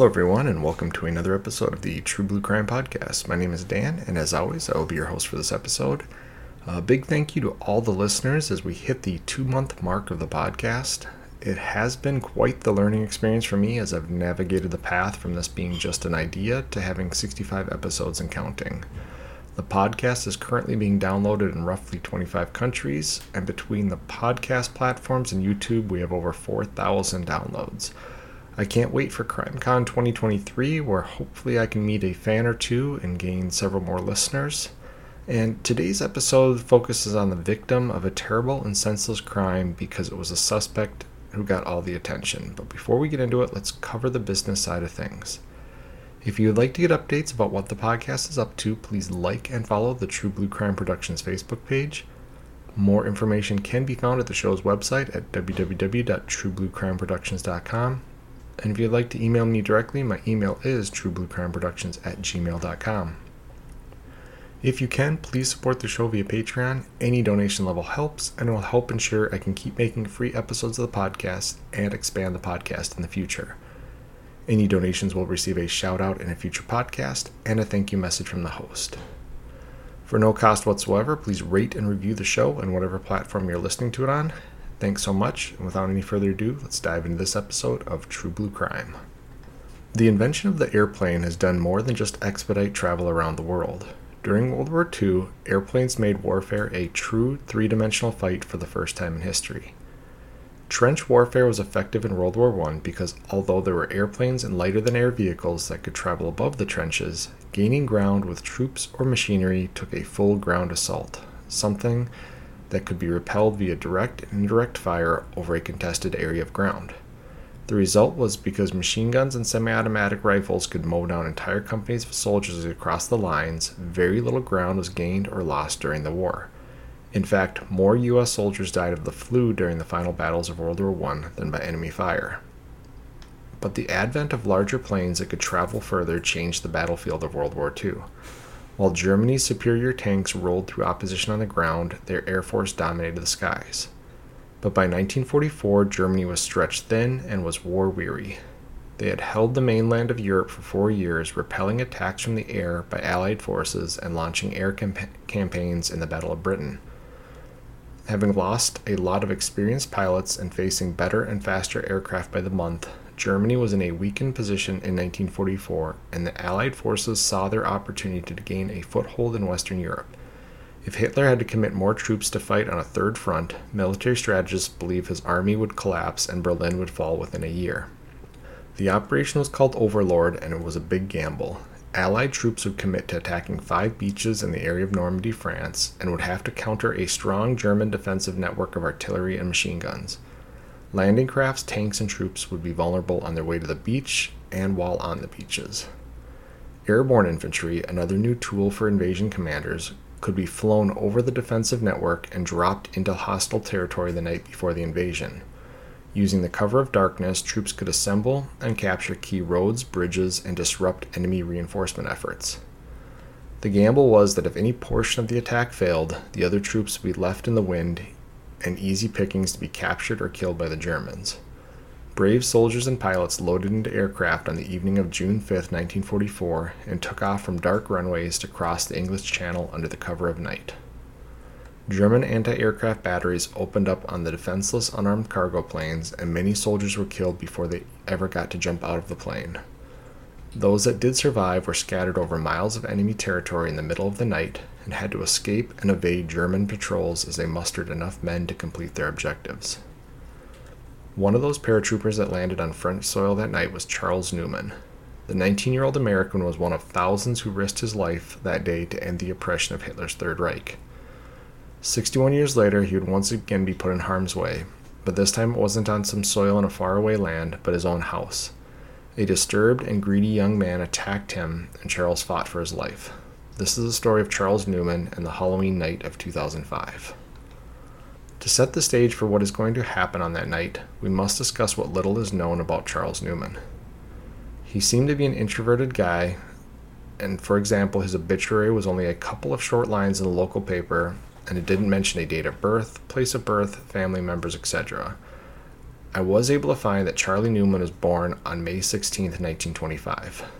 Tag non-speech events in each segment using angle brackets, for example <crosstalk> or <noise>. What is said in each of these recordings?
Hello, everyone, and welcome to another episode of the True Blue Crime Podcast. My name is Dan, and as always, I will be your host for this episode. A big thank you to all the listeners as we hit the two month mark of the podcast. It has been quite the learning experience for me as I've navigated the path from this being just an idea to having 65 episodes and counting. The podcast is currently being downloaded in roughly 25 countries, and between the podcast platforms and YouTube, we have over 4,000 downloads. I can't wait for CrimeCon 2023, where hopefully I can meet a fan or two and gain several more listeners. And today's episode focuses on the victim of a terrible and senseless crime because it was a suspect who got all the attention. But before we get into it, let's cover the business side of things. If you would like to get updates about what the podcast is up to, please like and follow the True Blue Crime Productions Facebook page. More information can be found at the show's website at www.truebluecrimeproductions.com. And if you'd like to email me directly, my email is truebluecrimeproductions at gmail.com. If you can, please support the show via Patreon. Any donation level helps and will help ensure I can keep making free episodes of the podcast and expand the podcast in the future. Any donations will receive a shout out in a future podcast and a thank you message from the host. For no cost whatsoever, please rate and review the show on whatever platform you're listening to it on. Thanks so much, and without any further ado, let's dive into this episode of True Blue Crime. The invention of the airplane has done more than just expedite travel around the world. During World War II, airplanes made warfare a true three dimensional fight for the first time in history. Trench warfare was effective in World War I because although there were airplanes and lighter than air vehicles that could travel above the trenches, gaining ground with troops or machinery took a full ground assault, something that could be repelled via direct and indirect fire over a contested area of ground. The result was because machine guns and semi automatic rifles could mow down entire companies of soldiers across the lines, very little ground was gained or lost during the war. In fact, more U.S. soldiers died of the flu during the final battles of World War I than by enemy fire. But the advent of larger planes that could travel further changed the battlefield of World War II. While Germany's superior tanks rolled through opposition on the ground, their air force dominated the skies. But by 1944, Germany was stretched thin and was war weary. They had held the mainland of Europe for four years, repelling attacks from the air by Allied forces and launching air campaigns in the Battle of Britain. Having lost a lot of experienced pilots and facing better and faster aircraft by the month, Germany was in a weakened position in 1944, and the Allied forces saw their opportunity to gain a foothold in Western Europe. If Hitler had to commit more troops to fight on a third front, military strategists believe his army would collapse and Berlin would fall within a year. The operation was called Overlord, and it was a big gamble. Allied troops would commit to attacking five beaches in the area of Normandy, France, and would have to counter a strong German defensive network of artillery and machine guns. Landing crafts, tanks, and troops would be vulnerable on their way to the beach and while on the beaches. Airborne infantry, another new tool for invasion commanders, could be flown over the defensive network and dropped into hostile territory the night before the invasion. Using the cover of darkness, troops could assemble and capture key roads, bridges, and disrupt enemy reinforcement efforts. The gamble was that if any portion of the attack failed, the other troops would be left in the wind and easy pickings to be captured or killed by the Germans. Brave soldiers and pilots loaded into aircraft on the evening of June 5, 1944, and took off from dark runways to cross the English Channel under the cover of night. German anti aircraft batteries opened up on the defenseless unarmed cargo planes, and many soldiers were killed before they ever got to jump out of the plane. Those that did survive were scattered over miles of enemy territory in the middle of the night and had to escape and evade German patrols as they mustered enough men to complete their objectives. One of those paratroopers that landed on French soil that night was Charles Newman. The 19 year old American was one of thousands who risked his life that day to end the oppression of Hitler's Third Reich. 61 years later, he would once again be put in harm's way, but this time it wasn't on some soil in a faraway land, but his own house. A disturbed and greedy young man attacked him, and Charles fought for his life. This is the story of Charles Newman and the Halloween night of 2005. To set the stage for what is going to happen on that night, we must discuss what little is known about Charles Newman. He seemed to be an introverted guy, and for example, his obituary was only a couple of short lines in the local paper, and it didn't mention a date of birth, place of birth, family members, etc. I was able to find that Charlie Newman was born on May 16, 1925.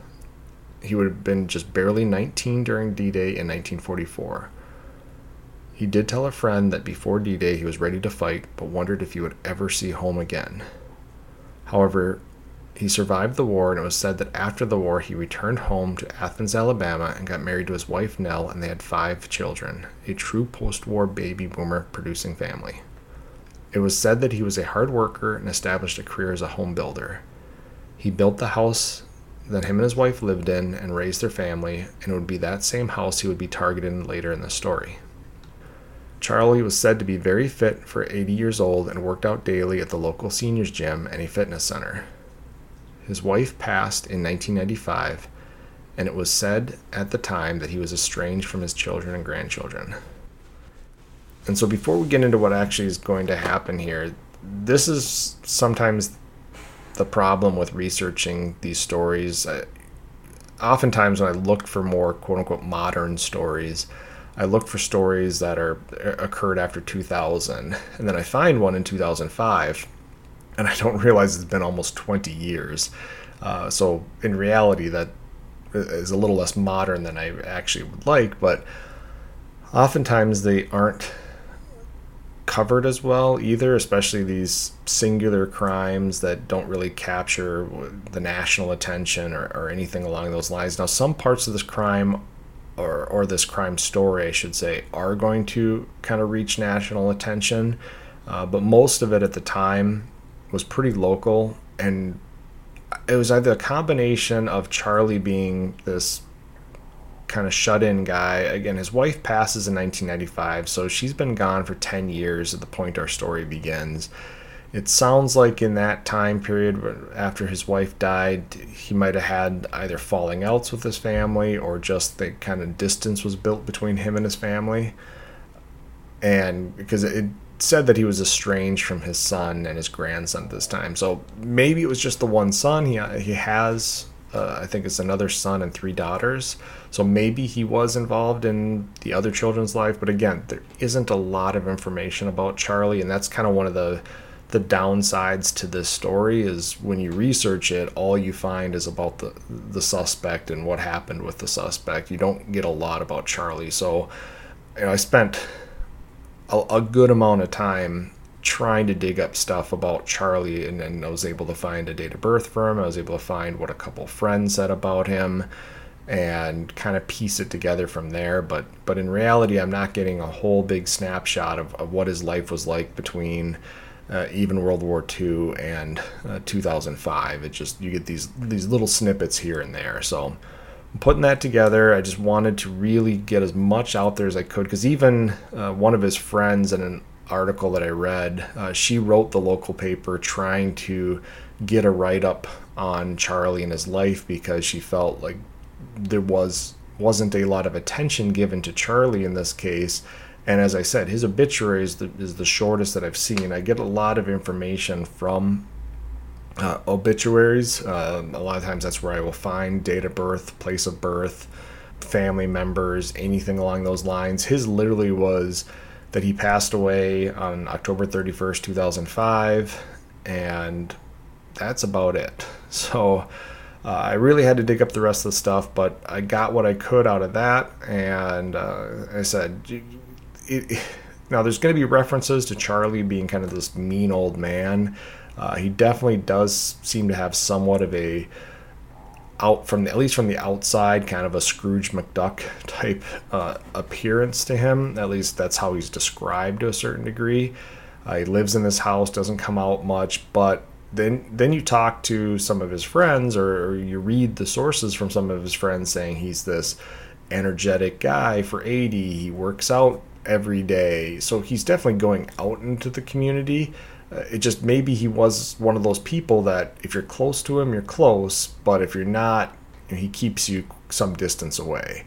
He would have been just barely 19 during D Day in 1944. He did tell a friend that before D Day he was ready to fight, but wondered if he would ever see home again. However, he survived the war, and it was said that after the war he returned home to Athens, Alabama, and got married to his wife Nell, and they had five children, a true post war baby boomer producing family. It was said that he was a hard worker and established a career as a home builder. He built the house that him and his wife lived in and raised their family, and it would be that same house he would be targeted in later in the story. Charlie was said to be very fit for 80 years old and worked out daily at the local seniors gym and a fitness center. His wife passed in 1995, and it was said at the time that he was estranged from his children and grandchildren. And so, before we get into what actually is going to happen here, this is sometimes the problem with researching these stories. I, oftentimes, when I look for more quote unquote modern stories, I look for stories that are occurred after 2000, and then I find one in 2005 and I don't <laughs> realize it's been almost 20 years. Uh, so in reality, that is a little less modern than I actually would like, but oftentimes they aren't covered as well either, especially these singular crimes that don't really capture the national attention or, or anything along those lines. Now, some parts of this crime or, or this crime story, I should say, are going to kind of reach national attention, uh, but most of it at the time was pretty local and it was either a combination of Charlie being this kind of shut in guy. Again, his wife passes in 1995, so she's been gone for 10 years at the point our story begins. It sounds like in that time period after his wife died, he might have had either falling outs with his family or just the kind of distance was built between him and his family. And because it said that he was estranged from his son and his grandson at this time. So maybe it was just the one son. He he has uh, I think it's another son and three daughters. So maybe he was involved in the other children's life. But again, there isn't a lot of information about Charlie, and that's kind of one of the the downsides to this story is when you research it, all you find is about the the suspect and what happened with the suspect. You don't get a lot about Charlie. So you know, I spent a, a good amount of time trying to dig up stuff about Charlie, and then I was able to find a date of birth for him. I was able to find what a couple friends said about him, and kind of piece it together from there. But but in reality, I'm not getting a whole big snapshot of, of what his life was like between. Uh, even World War II and uh, 2005. It just you get these these little snippets here and there. So putting that together, I just wanted to really get as much out there as I could because even uh, one of his friends and an article that I read, uh, she wrote the local paper trying to get a write up on Charlie and his life because she felt like there was wasn't a lot of attention given to Charlie in this case. And as I said, his obituary is the, is the shortest that I've seen. I get a lot of information from uh, obituaries. Uh, a lot of times that's where I will find date of birth, place of birth, family members, anything along those lines. His literally was that he passed away on October 31st, 2005, and that's about it. <laughs> So uh, I really had to dig up the rest of the stuff, but I got what I could out of that, and uh, I said, it, it, <laughs> now there's going to be references to Charlie being kind of this mean old man uh, he definitely does seem to have somewhat of a out from the, at least from the outside, kind of a Scrooge McDuck <laughs> type uh, appearance to him. At least that's how he's described to a certain degree. Uh, he lives in this house, doesn't come out much, but then then you talk to some of his friends or, or you read the sources from some of his friends saying he's this energetic guy for 80. He works out every day, so he's definitely going out into the community Uh, it just maybe he was one of those people that if you're close to him, you're close, but if you're not, he keeps you some distance away.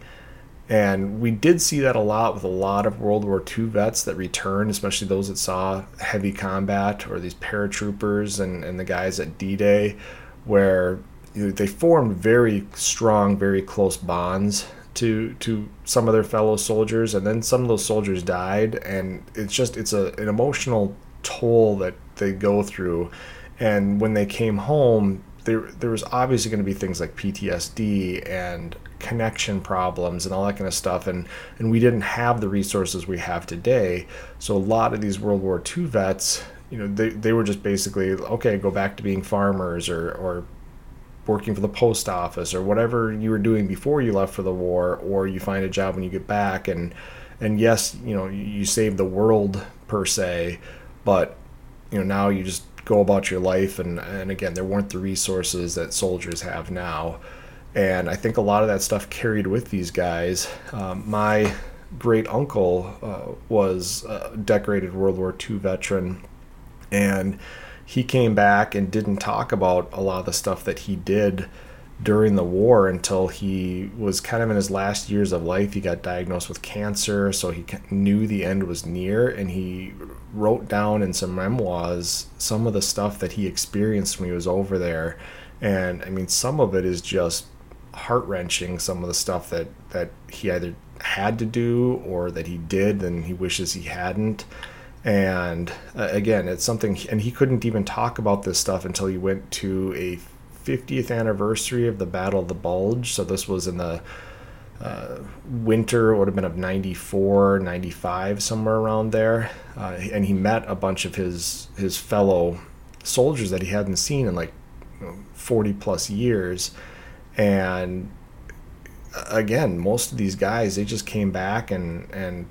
And we did see that a lot with a lot of World War II vets that returned, especially those that saw heavy combat or these paratroopers and, and the guys at D Day, where they formed very strong, very close bonds to to some of their fellow soldiers and then some of those soldiers died and it's just it's a an emotional toll that they go through. And when they came home, there there was obviously going to be things like PTSD and connection problems and all that kind of stuff. And and we didn't have the resources we have today. So a lot of these world war ii vets you know they, they were just basically okay go back to being farmers or or working for the post office or whatever you were doing before you left for the war or you find a job when you get back. And and yes you know you save the world per se but you know now you just go about your life and and again there weren't the resources that soldiers have now and I think a lot of that stuff carried with these guys. Um, my great uncle uh, was a decorated World War II veteran, and he came back and didn't talk about a lot of the stuff that he did during the war until he was kind of in his last years of life. He got diagnosed with cancer, so he knew the end was near, and he wrote down in some memoirs some of the stuff that he experienced when he was over there. And I mean, some of it is just heart wrenching. Some of the stuff that that he either had to do or that he did and he wishes he hadn't. And uh, again, it's something, and he couldn't even talk about this stuff until he went to a 50th anniversary of the Battle of the Bulge. So this was in the uh, winter, it would have been of 94, 95, somewhere around there. Uh, and he met a bunch of his, his fellow soldiers that he hadn't seen in like 40 plus years and again, most of these guys they just came back and and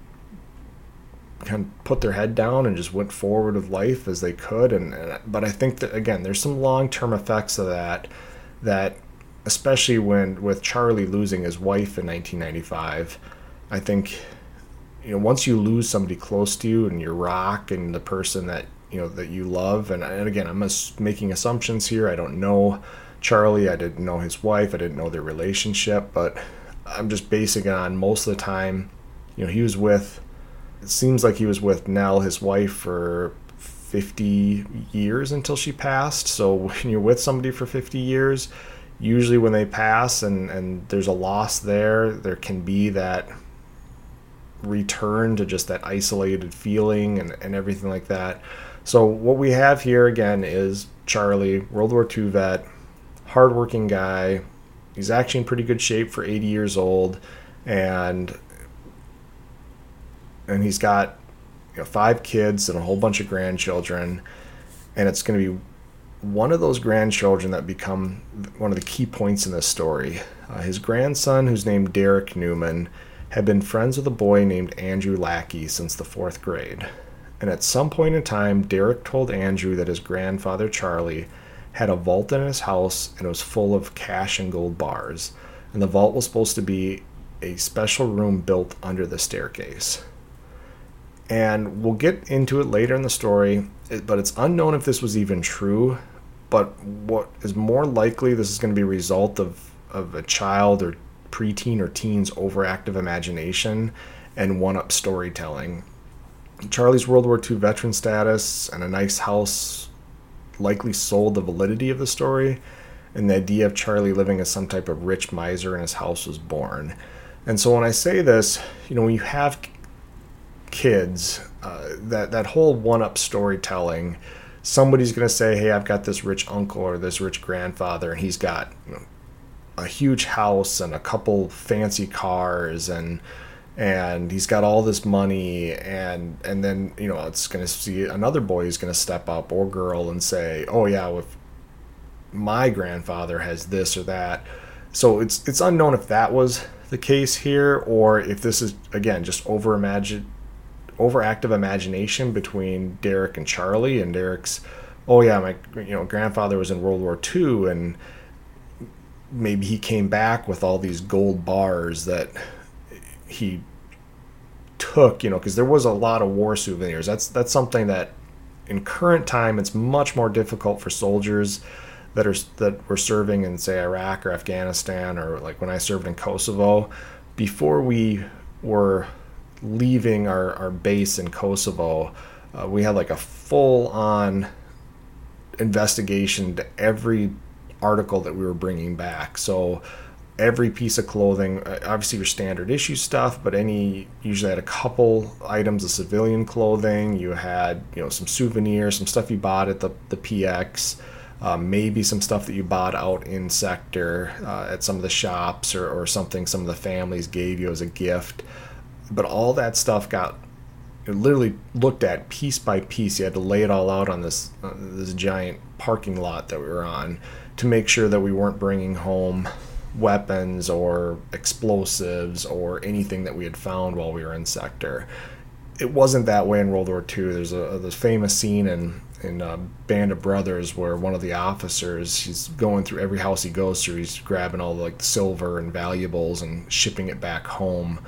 kind of put their head down and just went forward with life as they could. And, and but I think that again, there's some long term effects of that that especially when with Charlie losing his wife in 1995, I think you know once you lose somebody close to you and your rock and the person that you know that you love and, and again I'm making assumptions here I don't know Charlie. I didn't know his wife. I didn't know their relationship, but I'm just basing on most of the time. You know, he was with. It seems like he was with Nell, his wife, for 50 years until she passed. So <laughs> when you're with somebody for 50 years, usually when they pass and and there's a loss there, there can be that return to just that isolated feeling and, and everything like that. So what we have here again is Charlie, World War II vet, hardworking guy. He's actually in pretty good shape for 80 years old, and and he's got you know, five kids and a whole bunch of grandchildren, and it's going to be one of those grandchildren that become one of the key points in this story. Uh, his grandson, who's named Derek Newman, had been friends with a boy named Andrew Lackey since the fourth grade. And at some point in time, Derek told Andrew that his grandfather, Charlie, had a vault in his house and it was full of cash and gold bars. And the vault was supposed to be a special room built under the staircase. And we'll get into it later in the story, but it's unknown if this was even true. But what is more likely, this is going to be a result of, of a child or preteen or teen's overactive imagination and one up storytelling. Charlie's World War II veteran status and a nice house likely sold the validity of the story, and the idea of Charlie living as some type of rich miser in his house was born. And so when I say this, you know, when you have kids, uh, that that whole one-up storytelling, somebody's going to say, "Hey, I've got this rich uncle or this rich grandfather, and he's got you know, a huge house and a couple fancy cars and." and he's got all this money and and then you know it's going to see another boy who's going to step up or girl and say oh yeah if my grandfather has this or that so it's it's unknown if that was the case here or if this is again just over imagine overactive imagination between Derek and Charlie and Derek's oh yeah my you know grandfather was in World War II and maybe he came back with all these gold bars that he took, you know, because there was a lot of war souvenirs. That's that's something that in current time it's much more difficult for soldiers that are that were serving in say Iraq or Afghanistan or like when I served in Kosovo. Before we were leaving our, our base in Kosovo, uh, we had like a full on investigation to every article that we were bringing back. So every piece of clothing, uh, obviously your standard issue stuff, but any usually had a couple items of civilian clothing. You had you know some souvenirs, some stuff you bought at the the PX. Uh, maybe some stuff that you bought out in sector uh, at some of the shops or, or something some of the families gave you as a gift but all that stuff got literally looked at piece by piece. You had to lay it all out on this this giant parking lot that we were on to make sure that we weren't bringing home weapons or explosives or anything that we had found while we were in sector. It wasn't that way in World War II. There's a this famous scene in in uh, Band of Brothers where one of the officers he's going through every house he goes through. He's grabbing all the, like the silver and valuables and shipping it back home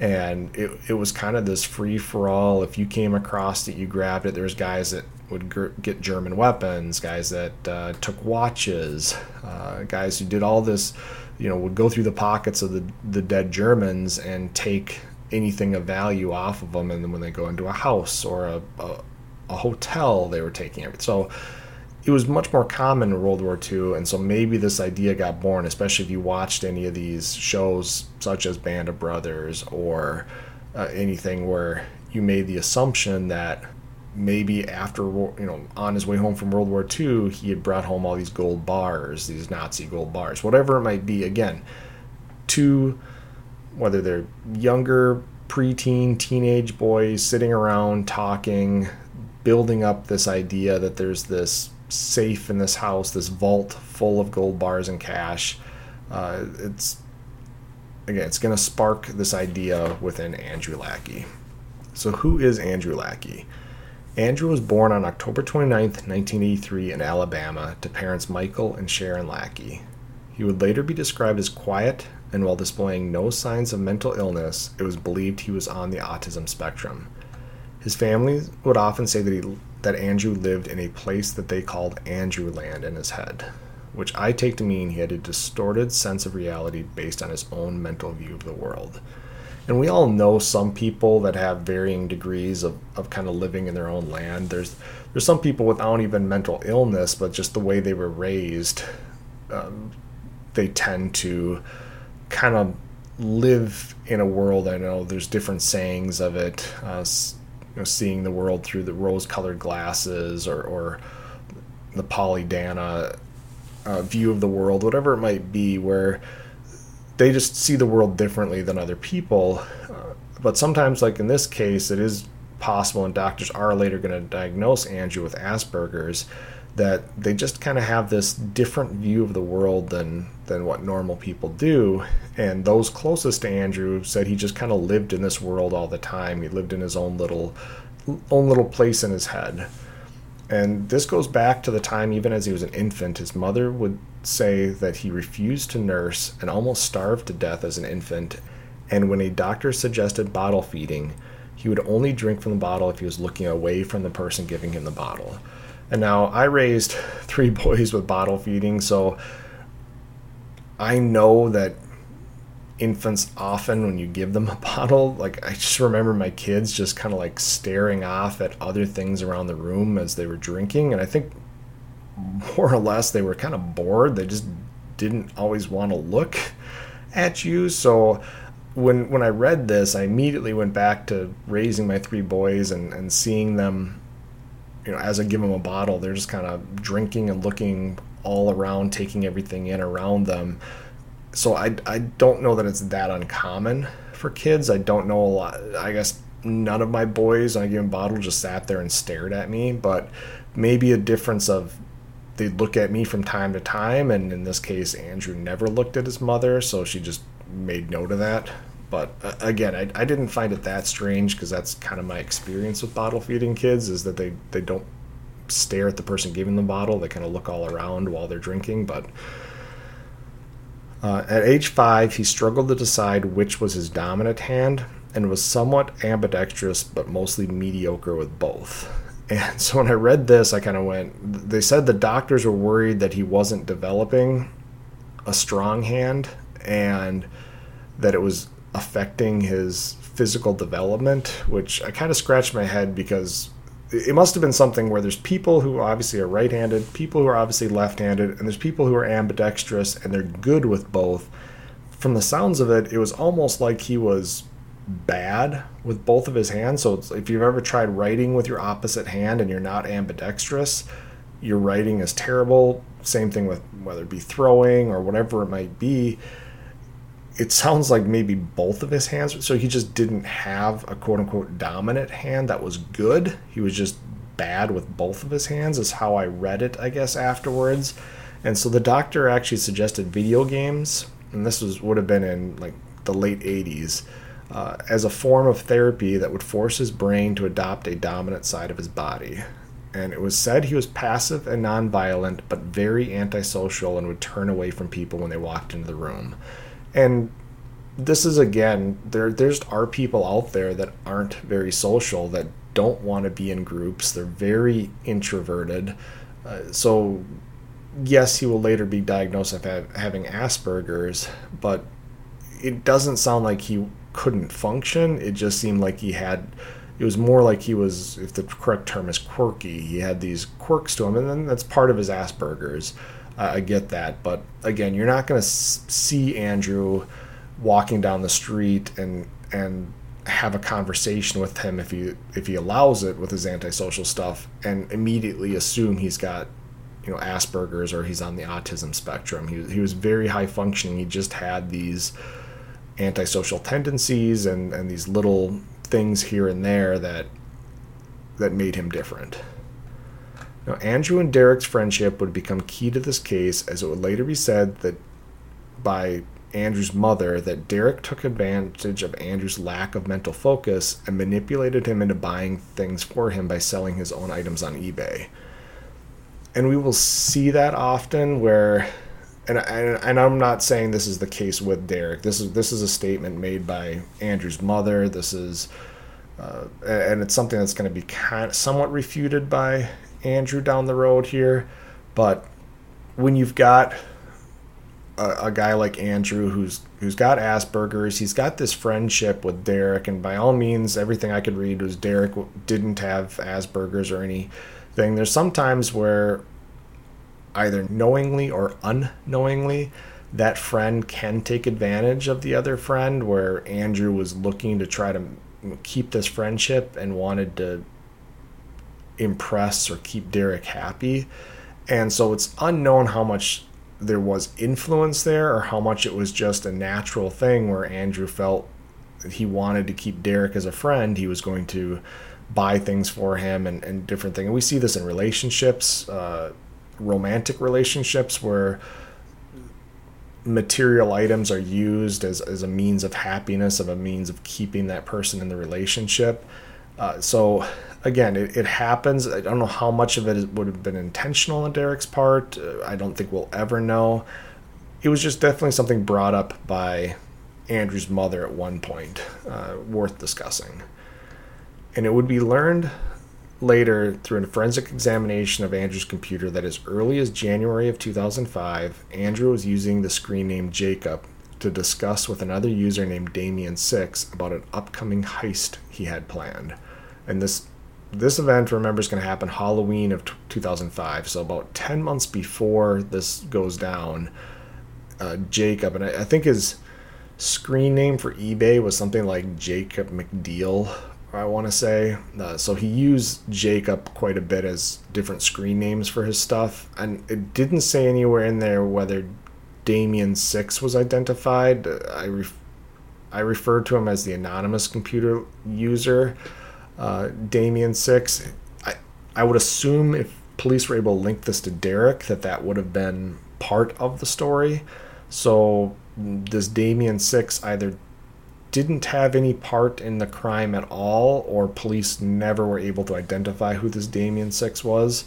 and it, it was kind of this free for all. If you came across it, you grabbed it. There's guys that would gr- get German weapons, guys that uh, took watches, uh, guys who did all this, you know, would go through the pockets of the, the dead Germans and take anything of value off of them. And then when they go into a house or a, a, a hotel, they were taking everything. So it was much more common in World War II, and so maybe this idea got born, especially if you watched any of these shows such as Band of Brothers or uh, anything where you made the assumption that maybe after you know on his way home from World War II, he had brought home all these gold bars, these Nazi gold bars, whatever it might be. Again, to whether they're younger preteen, teenage boys sitting around talking, building up this idea that there's this safe in this house, this vault full of gold bars and cash. Uh, it's again, it's going to spark this idea within Andrew Lackey. So, who is Andrew Lackey? Andrew was born on October 29, 1983, in Alabama, to parents Michael and Sharon Lackey. He would later be described as quiet, and while displaying no signs of mental illness, it was believed he was on the autism spectrum. His family would often say that he that Andrew lived in a place that they called Andrew Land in his head, which I take to mean he had a distorted sense of reality based on his own mental view of the world. And we all know some people that have varying degrees of, of kind of living in their own land. There's there's some people without even mental illness, but just the way they were raised, um, they tend to kind of live in a world. I know there's different sayings of it. Uh, know, seeing the world through the rose-colored glasses or, or the Pollyanna uh, view of the world, whatever it might be, where they just see the world differently than other people. Uh, but sometimes, like in this case, it is possible, and doctors are later going to diagnose Andrew with Asperger's, that they just kind of have this different view of the world than than what normal people do. And those closest to Andrew said he just kind of lived in this world all the time. He lived in his own little own little place in his head. And this goes back to the time, even as he was an infant, his mother would say that he refused to nurse and almost starved to death as an infant. And when a doctor suggested bottle feeding, he would only drink from the bottle if he was looking away from the person giving him the bottle. And now I raised <laughs> three boys with bottle feeding, so I know that infants often when you give them a <laughs> bottle like i just remember my kids just kind of like staring off at other things around the room as they were drinking and i think more or less they were kind of bored. They just didn't always want to look at you. So when when i read this i immediately went back to raising my three boys and and seeing them you know as i give them a bottle they're just kind of drinking and looking all around taking everything in around them so I, I don't know that it's that uncommon for kids. I don't know a lot. I guess none of my boys on a given bottle just sat there and stared at me, but maybe a difference of they look at me from time to time, and in this case, Andrew never looked at his mother, so she just made note of that. But uh, again, I, I didn't find it that strange because that's kind of my experience with bottle feeding kids is that they, they don't stare at the person giving the bottle. They kind of look all around while they're drinking, but uh, at age five, he struggled to decide which was his dominant hand and was somewhat ambidextrous, but mostly mediocre with both. <laughs> And so when I read this, I kind of went, they said the doctors were worried that he wasn't developing a strong hand and that it was affecting his physical development, which I kind of scratched my head because it must have been something where there's people who obviously are right-handed, people who are obviously left-handed, and there's people who are ambidextrous and they're good with both. from the sounds of it, it was almost like he was bad with both of his hands. So if you've ever tried writing with your opposite hand and you're not ambidextrous, your writing is terrible. Same thing with whether it be throwing or whatever it might be. It sounds like maybe both of his hands. So he just didn't have a quote unquote dominant hand that was good. He was just bad with both of his hands, is how I read it, I guess, afterwards. And so the doctor actually suggested video games, and this was would have been in like the late 80s, uh, as a form of therapy that would force his brain to adopt a dominant side of his body. And it was said he was passive and nonviolent, but very antisocial and would turn away from people when they walked into the room. And this is again, there there's are people out there that aren't very social that don't want to be in groups. They're very introverted. Uh, so yes, he will later be diagnosed with having Asperger's, but it doesn't sound like he couldn't function. It just seemed like he had. It was more like he was, if the correct term is quirky, he had these quirks to him, and then that's part of his Asperger's. Uh, I get that, but again, you're not going to see Andrew walking down the street and and have a conversation with him if he if he allows it with his antisocial stuff and immediately assume he's got you know Asperger's or he's on the autism spectrum. He he was very high functioning. He just had these antisocial tendencies and and these little things here and there that that made him different. Now, Andrew and Derek's friendship would become key to this case, as it would later be said that by Andrew's mother that Derek took advantage of Andrew's lack of mental focus and manipulated him into buying things for him by selling his own items on eBay and we will see that often where and, and, and I'm not saying this is the case with Derek. This is this is a statement made by Andrew's mother. This is uh, and it's something that's going to be kind of somewhat refuted by Andrew down the road here. But when you've got a, a, guy like Andrew who's who's got Asperger's, he's got this friendship with Derek, and by all means, everything I could read was Derek didn't have Asperger's or anything. There's sometimes where either knowingly or unknowingly that friend can take advantage of the other friend where Andrew was looking to try to keep this friendship and wanted to impress or keep Derek happy. And so it's unknown how much there was influence there or how much it was just a natural thing where Andrew felt that he wanted to keep Derek as a friend. He was going to buy things for him and, and different things. And we see this in relationships, uh, romantic relationships, where material items are used as, as a means of happiness, of a means of keeping that person in the relationship. Uh, so again, it, it, happens. I don't know how much of it would have been intentional on Derek's part. I don't think we'll ever know. It was just definitely something brought up by Andrew's mother at one point, uh, worth discussing and it would be learned later through a forensic examination of Andrew's computer that as early as January of 2005, Andrew was using the screen name Jacob to discuss with another user named Damien6 about an upcoming heist he had planned. And this this event, remember, is going to happen Halloween of t- 2005. So about 10 months before this goes down, uh, Jacob, and I, I think his screen name for eBay was something like Jacob McDeal I want to say. Uh, so he used Jacob quite a bit as different screen names for his stuff, and it didn't say anywhere in there whether Damien Six was identified. I ref- I referred to him as the anonymous computer user, uh, Damien Six. I I would assume if police were able to link this to Derek, that that would have been part of the story. So does Damien Six either didn't have any part in the crime at all, or police never were able to identify who this Damien Six was.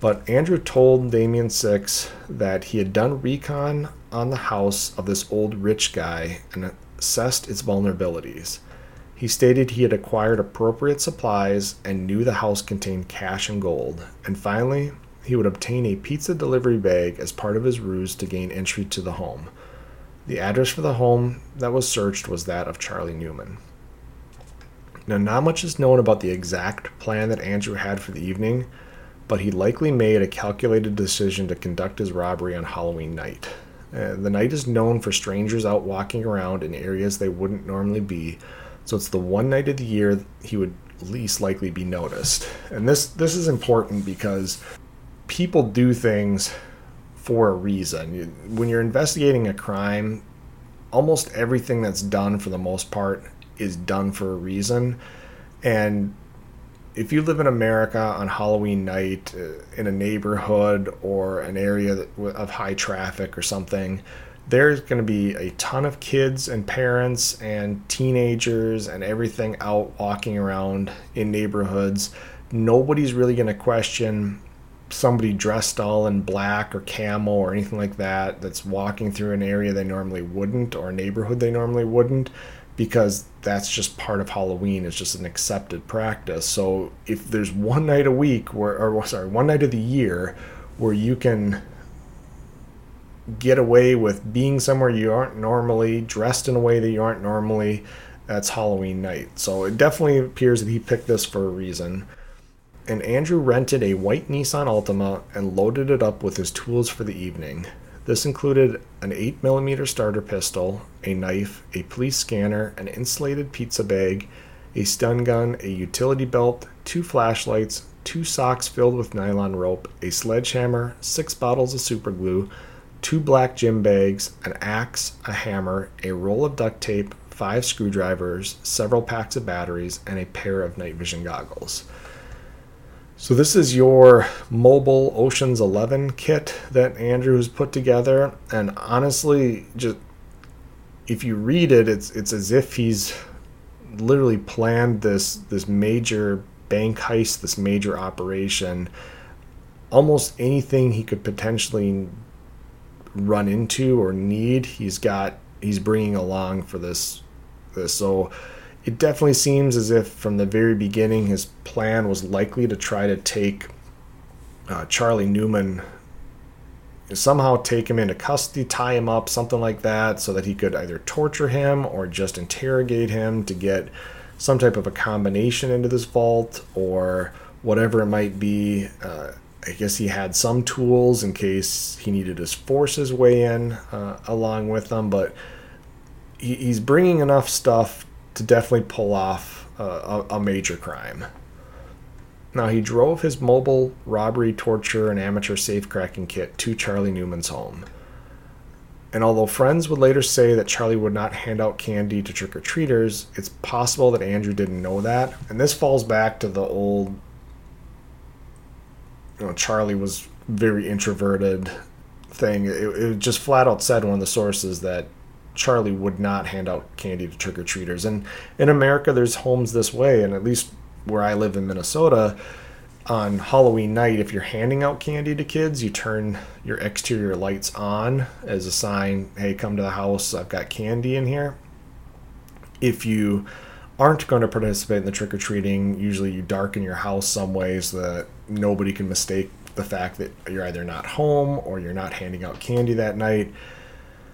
But Andrew told Damien Six that he had done recon on the house of this old rich guy and assessed its vulnerabilities. He stated he had acquired appropriate supplies and knew the house contained cash and gold. And finally, he would obtain a pizza delivery bag as part of his ruse to gain entry to the home. The address for the home that was searched was that of Charlie Newman. Now, not much is known about the exact plan that Andrew had for the evening, but he likely made a calculated decision to conduct his robbery on Halloween night. Uh, the night is known for strangers out walking around in areas they wouldn't normally be, so it's the one night of the year he would least likely be noticed. And this this is important because people do things for a reason. When you're investigating a crime, almost everything that's done for the most part is done for a reason. And if you live in America on Halloween night uh, in a neighborhood or an area of high traffic or something, there's going to be a ton of kids and parents and teenagers and everything out walking around in neighborhoods. Nobody's really going to question somebody dressed all in black or camo or anything like that that's walking through an area they normally wouldn't or a neighborhood they normally wouldn't because that's just part of Halloween. It's just an accepted practice. So if there's one night a week where or sorry, one night of the year where you can get away with being somewhere you aren't normally, dressed in a way that you aren't normally, that's Halloween night. So it definitely appears that he picked this for a reason. And Andrew rented a white Nissan Altima and loaded it up with his tools for the evening. This included an 8mm starter pistol, a knife, a police scanner, an insulated pizza bag, a stun gun, a utility belt, two flashlights, two socks filled with nylon rope, a sledgehammer, six bottles of super glue, two black gym bags, an axe, a hammer, a roll of duct tape, five screwdrivers, several packs of batteries, and a pair of night vision goggles. So this is your mobile Ocean's 11 kit that Andrew has put together and honestly just if you read it it's it's as if he's literally planned this this major bank heist, this major operation. Almost anything he could potentially run into or need, he's got he's bringing along for this this. So it definitely seems as if from the very beginning his plan was likely to try to take uh, Charlie Newman somehow take him into custody, tie him up, something like that, so that he could either torture him or just interrogate him to get some type of a combination into this vault or whatever it might be. Uh, I guess he had some tools in case he needed his way in uh, along with them, but he, he's bringing enough stuff to definitely pull off uh, a, a major crime. Now, he drove his mobile robbery, torture, and amateur safecracking kit to Charlie Newman's home. And although friends would later say that Charlie would not hand out candy to trick or treaters, it's possible that Andrew didn't know that. And this falls back to the old you know, Charlie was very introverted thing. It, it just flat out said one of the sources that Charlie would not hand out candy to trick or treaters. And in America, there's homes this way, and at least where I live in Minnesota, on Halloween night, if you're handing out candy to kids, you turn your exterior lights on as a sign, hey, come to the house, I've got candy in here. If you aren't going to participate in the trick or treating, usually you darken your house some way so that nobody can mistake the fact that you're either not home or you're not handing out candy that night.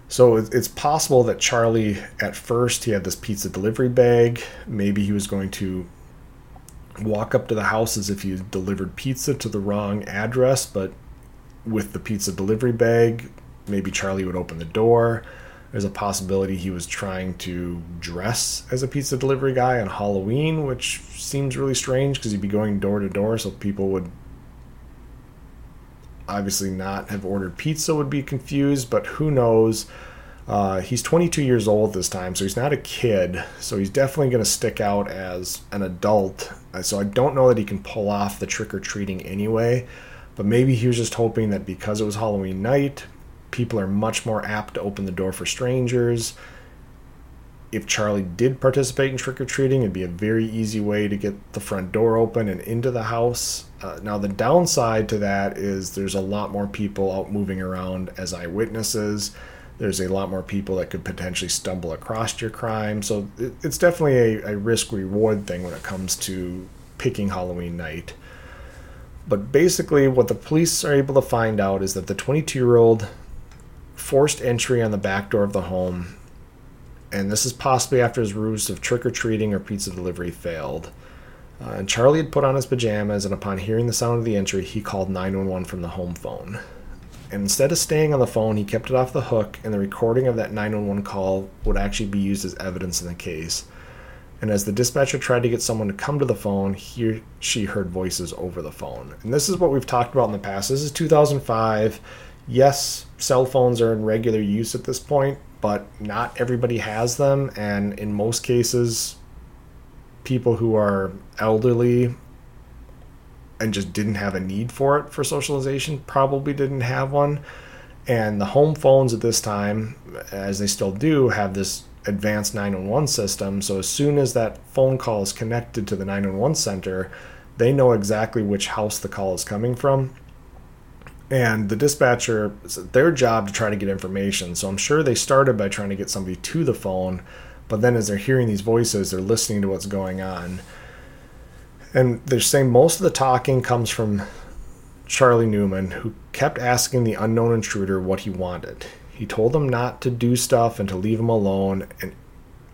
So it's possible that Charlie, at first, he had this pizza delivery bag. Maybe he was going to walk up to the house as if he delivered pizza to the wrong address, but with the pizza delivery bag, maybe Charlie would open the door. There's a possibility he was trying to dress as a pizza delivery guy on Halloween, which seems really strange because he'd be going door to door, so people would obviously not have ordered pizza, would be confused, but who knows. Uh, he's 22 years old this time, so he's not a kid. So he's definitely going to stick out as an adult. Uh, so I don't know that he can pull off the trick or treating anyway. But maybe he was just hoping that because it was Halloween night, people are much more apt to open the door for strangers. If Charlie did participate in trick or treating, it'd be a very easy way to get the front door open and into the house. Uh, now, the downside to that is there's a lot more people out moving around as eyewitnesses. There's a lot more people that could potentially stumble across your crime. So it, it's definitely a, a risk reward thing when it comes to picking Halloween night. But basically, what the police are able to find out is that the 22 year old forced entry on the back door of the home, and this is possibly after his ruse of trick or treating or pizza delivery failed. Uh, and Charlie had put on his pajamas, and upon hearing the sound of the entry, he called 911 from the home phone. And instead of staying on the phone, he kept it off the hook, and the recording of that 911 call would actually be used as evidence in the case. And as the dispatcher tried to get someone to come to the phone, he she heard voices over the phone. And this is what we've talked about in the past. This is 2005. Yes, cell phones are in regular use at this point, but not everybody has them. And in most cases, people who are elderly and just didn't have a need for it for socialization probably didn't have one. And the home phones at this time, as they still do, have this advanced 911 system. So as soon as that phone call is connected to the 911 center, they know exactly which house the call is coming from. And the dispatcher, it's their job to try to get information. So I'm sure they started by trying to get somebody to the phone, but then as they're hearing these voices, they're listening to what's going on. And they're saying most of the talking comes from Charlie Newman, who kept asking the unknown intruder what he wanted. He told them not to do stuff and to leave him alone. And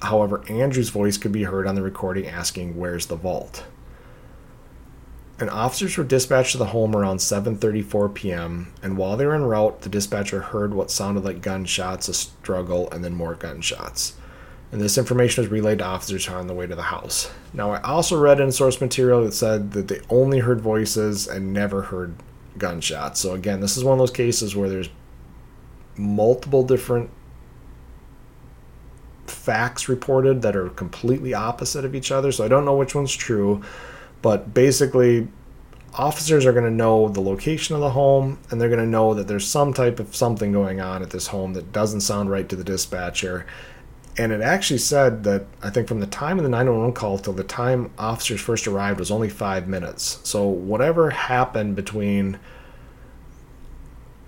however, Andrew's voice could be heard on the recording asking, "Where's the vault?" And officers were dispatched to the home around 7:34 p.m. And while they were en route, the dispatcher heard what sounded like gunshots, a struggle, and then more gunshots and this information was relayed to officers on the way to the house. Now, I also read in source material that said that they only heard voices and never heard gunshots. So, again, this is one of those cases where there's multiple different facts reported that are completely opposite of each other. So, I don't know which one's true, but basically, officers are going to know the location of the home and they're going to know that there's some type of something going on at this home that doesn't sound right to the dispatcher and it actually said that I think from the time of the 911 call till the time officers first arrived was only five minutes. So whatever happened between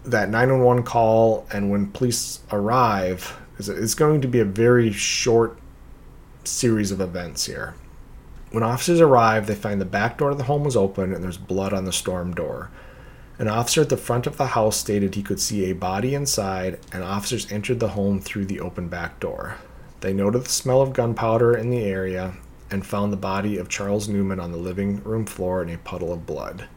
that 911 call and when police arrive is it's going to be a very short series of events here. When officers arrive, they find the back door of the home was open and there's blood on the storm door. An officer at the front of the house stated he could see a body inside, and officers entered the home through the open back door. They noted the smell of gunpowder in the area and found the body of Charles Newman on the living room floor in a puddle of blood.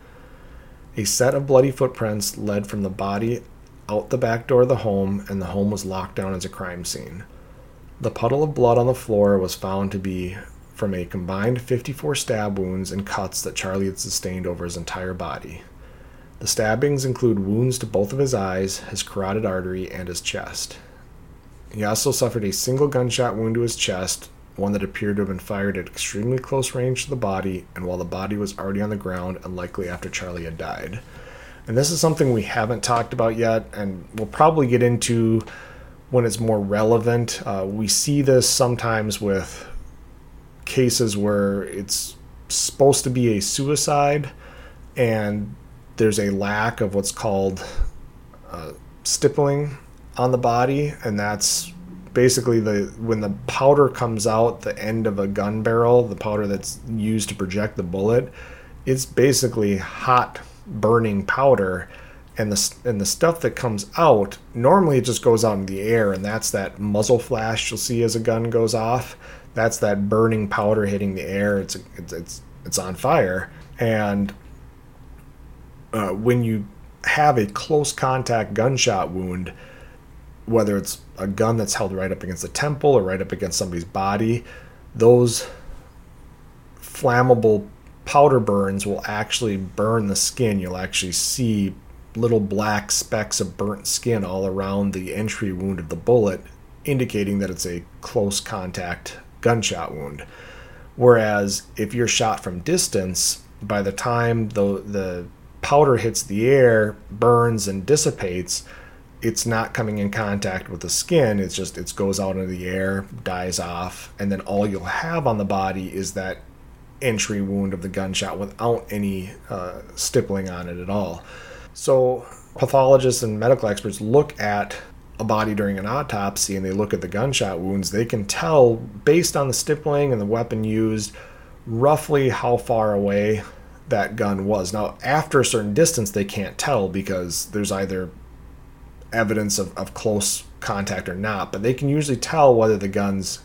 A set of bloody footprints led from the body out the back door of the home, and the home was locked down as a crime scene. The puddle of blood on the floor was found to be from a combined 54 stab wounds and cuts that Charlie had sustained over his entire body. The stabbings include wounds to both of his eyes, his carotid artery, and his chest. He also suffered a single gunshot wound to his chest, one that appeared to have been fired at extremely close range to the body, and while the body was already on the ground and likely after Charlie had died. And this is something we haven't talked about yet, and we'll probably get into when it's more relevant. Uh, we see this sometimes with cases where it's supposed to be a suicide, and there's a lack of what's called uh, stippling on the body, and that's basically the when the powder comes out the end of a gun barrel, the powder that's used to project the bullet, it's basically hot burning powder and the and the stuff that comes out normally it just goes out in the air and that's that muzzle flash you'll see as a gun goes off that's that burning powder hitting the air it's it's it's, it's on fire and uh, when you have a close contact gunshot wound whether it's a gun that's held right up against the temple or right up against somebody's body, those flammable powder burns will actually burn the skin. You'll actually see little black specks of burnt skin all around the entry wound of the bullet, indicating that it's a close contact gunshot wound. Whereas if you're shot from distance, by the time the the powder hits the air, burns and dissipates, it's not coming in contact with the skin it's just it goes out into the air dies off and then all you'll have on the body is that entry wound of the gunshot without any uh, stippling on it at all so pathologists and medical experts look at a body during an autopsy and they look at the gunshot wounds they can tell based on the stippling and the weapon used roughly how far away that gun was. Now after a certain distance they can't tell because there's either evidence of, of close contact or not, but they can usually tell whether the gun's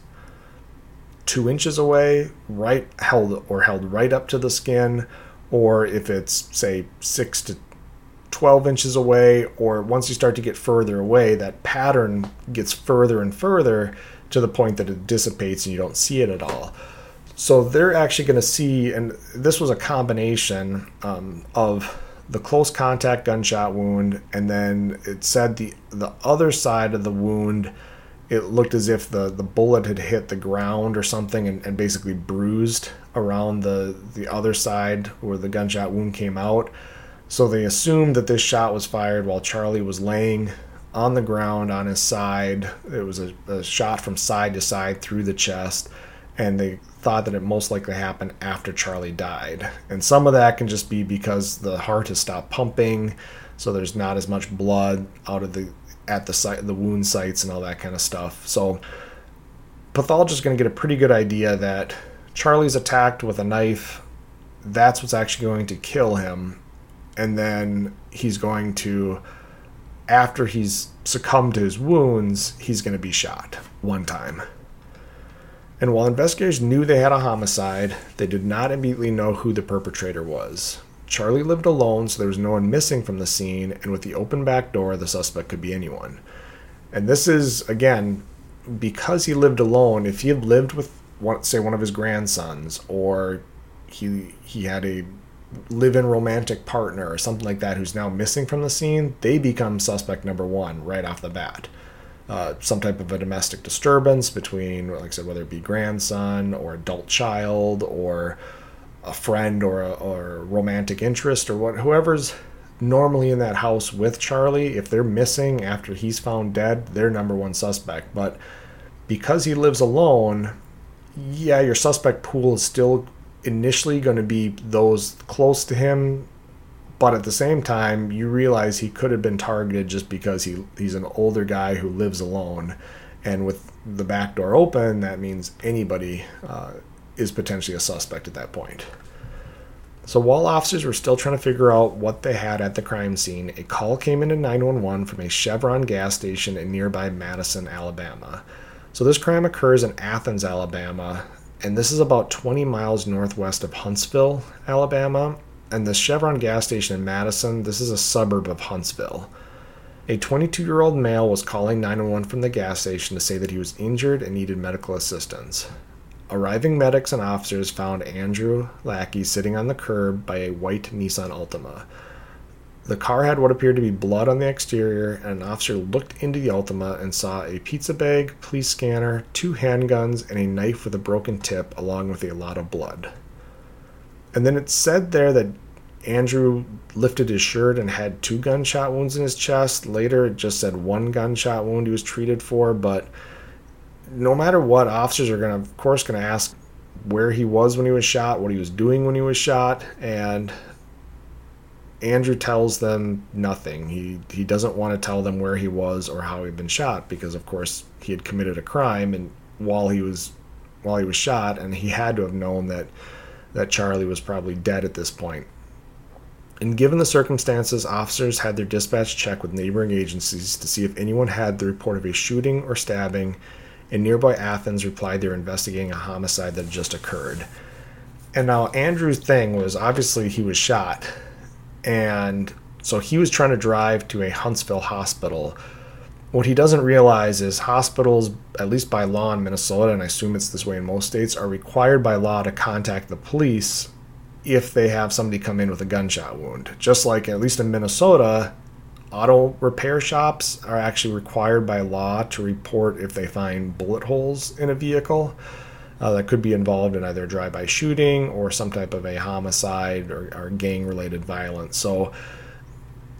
two inches away, right held or held right up to the skin, or if it's say six to 12 inches away, or once you start to get further away, that pattern gets further and further to the point that it dissipates and you don't see it at all. So they're actually going to see, and this was a combination um, of the close contact gunshot wound, and then it said the the other side of the wound, it looked as if the, the bullet had hit the ground or something and, and basically bruised around the the other side where the gunshot wound came out. So they assumed that this shot was fired while Charlie was laying on the ground on his side. It was a, a shot from side to side through the chest, and they thought that it most likely happened after Charlie died. And some of that can just be because the heart has stopped pumping, so there's not as much blood out of the at the site the wound sites and all that kind of stuff. So pathologists going to get a pretty good idea that Charlie's attacked with a knife. That's what's actually going to kill him. And then he's going to after he's succumbed to his wounds, he's going to be shot one time. And while investigators knew they had a homicide, they did not immediately know who the perpetrator was. Charlie lived alone, so there was no one missing from the scene, and with the open back door, the suspect could be anyone. And this is, again, because he lived alone, if he had lived with, say, one of his grandsons, or he, he had a live in romantic partner or something like that who's now missing from the scene, they become suspect number one right off the bat uh, some type of a domestic disturbance between, like I said, whether it be grandson or adult child or a friend or a, or a romantic interest or what, whoever's normally in that house with Charlie, if they're missing after he's found dead, they're number one suspect. But because he lives alone, yeah, your suspect pool is still initially going to be those close to him but at the same time, you realize he could have been targeted just because he he's an older guy who lives alone, and with the back door open, that means anybody uh, is potentially a suspect at that point. So while officers were still trying to figure out what they had at the crime scene, a call came into 911 from a Chevron gas station in nearby Madison, Alabama. So this crime occurs in Athens, Alabama, and this is about 20 miles northwest of Huntsville, Alabama, and the Chevron gas station in Madison, this is a suburb of Huntsville. A 22 year old male was calling 911 from the gas station to say that he was injured and needed medical assistance. Arriving medics and officers found Andrew Lackey sitting on the curb by a white Nissan Altima. The car had what appeared to be blood on the exterior, and an officer looked into the Altima and saw a pizza bag, police scanner, two handguns, and a knife with a broken tip, along with a lot of blood. And then it said there that Andrew lifted his shirt and had two gunshot wounds in his chest. Later, it just said one gunshot wound he was treated for. But no matter what, officers are going to, of course, going to ask where he was when he was shot, what he was doing when he was shot, and Andrew tells them nothing. He he doesn't want to tell them where he was or how he'd been shot because, of course, he had committed a crime and while he was while he was shot, and he had to have known that that Charlie was probably dead at this point. And given the circumstances, officers had their dispatch check with neighboring agencies to see if anyone had the report of a shooting or stabbing, and nearby Athens replied they were investigating a homicide that had just occurred. And now Andrew's thing was obviously he was shot, and so he was trying to drive to a Huntsville hospital what he doesn't realize is hospitals, at least by law in Minnesota, and I assume it's this way in most states, are required by law to contact the police if they have somebody come in with a gunshot wound. Just like, at least in Minnesota, auto repair shops are actually required by law to report if they find bullet holes in a vehicle. Uh, that could be involved in either drive-by shooting or some type of a homicide or, or gang-related violence. So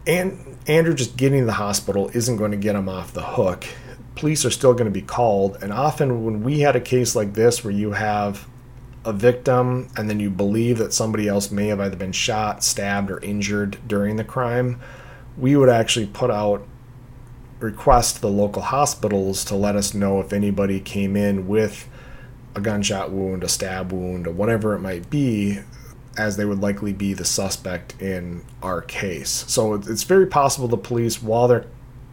and Andrew just getting to the hospital isn't going to get him off the hook. Police are still going to be called, and often when we had a case like this where you have a victim and then you believe that somebody else may have either been shot, stabbed, or injured during the crime, we would actually put out requests to the local hospitals to let us know if anybody came in with a gunshot wound, a stab wound, or whatever it might be as they would likely be the suspect in our case. So it's very possible the police, while they're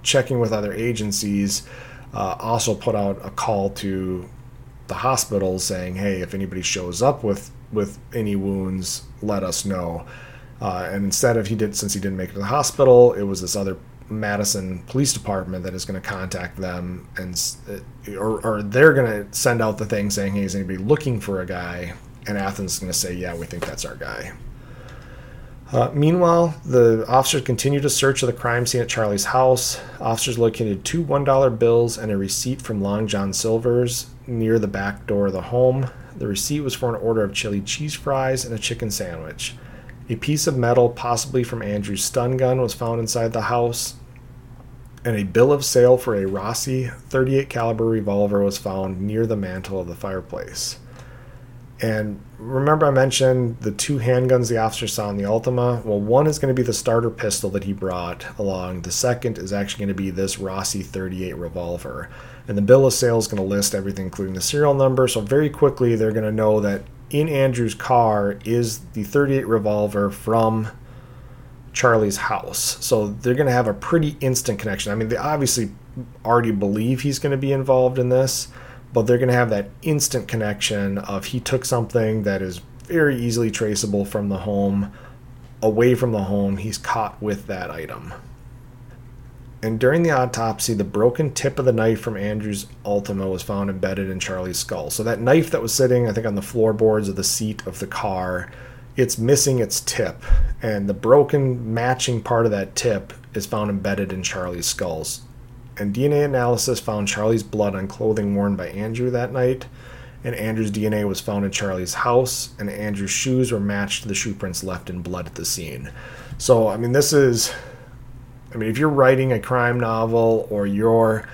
checking with other agencies, uh, also put out a call to the hospitals saying, "Hey, if anybody shows up with with any wounds, let us know." Uh, and instead of he did, since he didn't make it to the hospital, it was this other Madison Police Department that is going to contact them, and or, or they're going to send out the thing saying, "Hey, is anybody looking for a guy?" And Athens is going to say, "Yeah, we think that's our guy." Uh, meanwhile, the officers continue to search of the crime scene at Charlie's house. Officers located two $1 bills and a receipt from Long John Silver's near the back door of the home. The receipt was for an order of chili cheese fries and a chicken sandwich. A piece of metal, possibly from Andrew's stun gun, was found inside the house, and a bill of sale for a Rossi 38 caliber revolver was found near the mantle of the fireplace. And remember, I mentioned the two handguns the officer saw in the Altima? Well, one is going to be the starter pistol that he brought along. The second is actually going to be this Rossi 38 revolver. And the bill of sale is going to list everything, including the serial number. So, very quickly, they're going to know that in Andrew's car is the 38 revolver from Charlie's house. So, they're going to have a pretty instant connection. I mean, they obviously already believe he's going to be involved in this but they're going to have that instant connection of he took something that is very easily traceable from the home away from the home he's caught with that item and during the autopsy the broken tip of the knife from andrew's altima was found embedded in charlie's skull so that knife that was sitting i think on the floorboards of the seat of the car it's missing its tip. And the broken matching part of that tip is found embedded in charlie's skulls. And DNA analysis found Charlie's blood on clothing worn by Andrew that night, and Andrew's DNA was found in Charlie's house, and Andrew's shoes were matched to the shoe prints left in blood at the scene. So, I mean, this is, I mean, if you're writing a crime novel or you're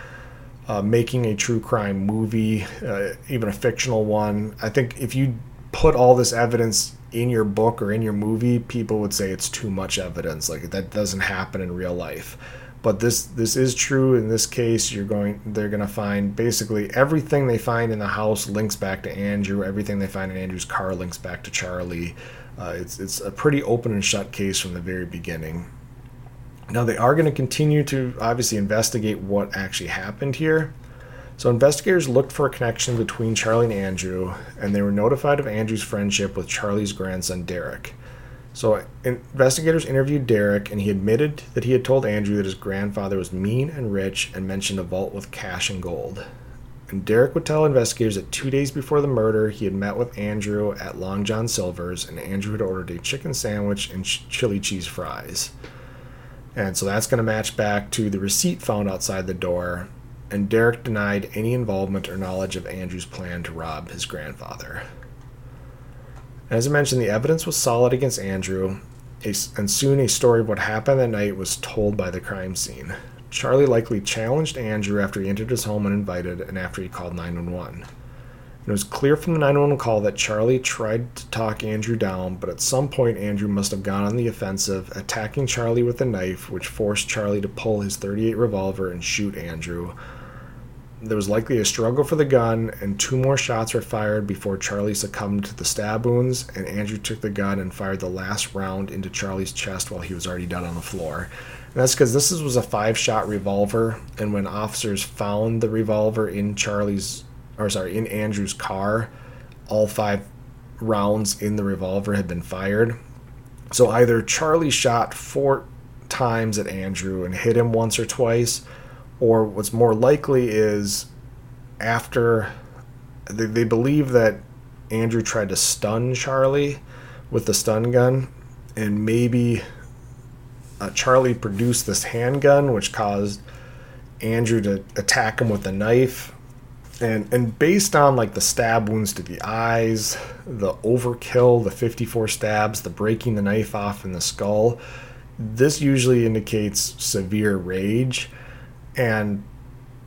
uh, making a true crime movie, uh, even a fictional one, I think if you put all this evidence in your book or in your movie, people would say it's too much evidence. Like, that doesn't happen in real life. But this this is true in this case. You're going they're going to find basically everything they find in the house links back to andrew. Everything they find in andrew's car links back to charlie. Uh, it's it's a pretty open and shut case from the very beginning. Now they are going to continue to obviously investigate what actually happened here so investigators looked for a connection between charlie and andrew and they were notified of andrew's friendship with charlie's grandson derek so, investigators interviewed Derek, and he admitted that he had told Andrew that his grandfather was mean and rich and mentioned a vault with cash and gold. And Derek would tell investigators that two days before the murder, he had met with Andrew at Long John Silver's, and Andrew had ordered a chicken sandwich and ch- chili cheese fries. And so that's going to match back to the receipt found outside the door. And Derek denied any involvement or knowledge of Andrew's plan to rob his grandfather. As I mentioned, the evidence was solid against Andrew, and soon a story of what happened that night was told by the crime scene. Charlie likely challenged Andrew after he entered his home uninvited and after he called 911. It was clear from the 911 call that Charlie tried to talk Andrew down, but at some point Andrew must have gone on the offensive, attacking Charlie with a knife, which forced Charlie to pull his 38 revolver and shoot Andrew, there was likely a struggle for the gun, and two more shots were fired before Charlie succumbed to the stab wounds, and Andrew took the gun and fired the last round into Charlie's chest while he was already dead on the floor. And that's because this was a five shot revolver, and when officers found the revolver in Charlie's, or sorry, in Andrew's car, all five rounds in the revolver had been fired. So either Charlie shot four times at Andrew and hit him once or twice or what's more likely is after they, they believe that Andrew tried to stun Charlie with the stun gun, and maybe uh, Charlie produced this handgun, which caused Andrew to attack him with a knife. And, and based on like the stab wounds to the eyes, the overkill, the 54 stabs, the breaking the knife off in the skull, this usually indicates severe rage and